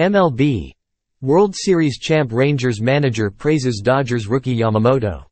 MLB. World Series champ Rangers manager praises Dodgers rookie Yamamoto.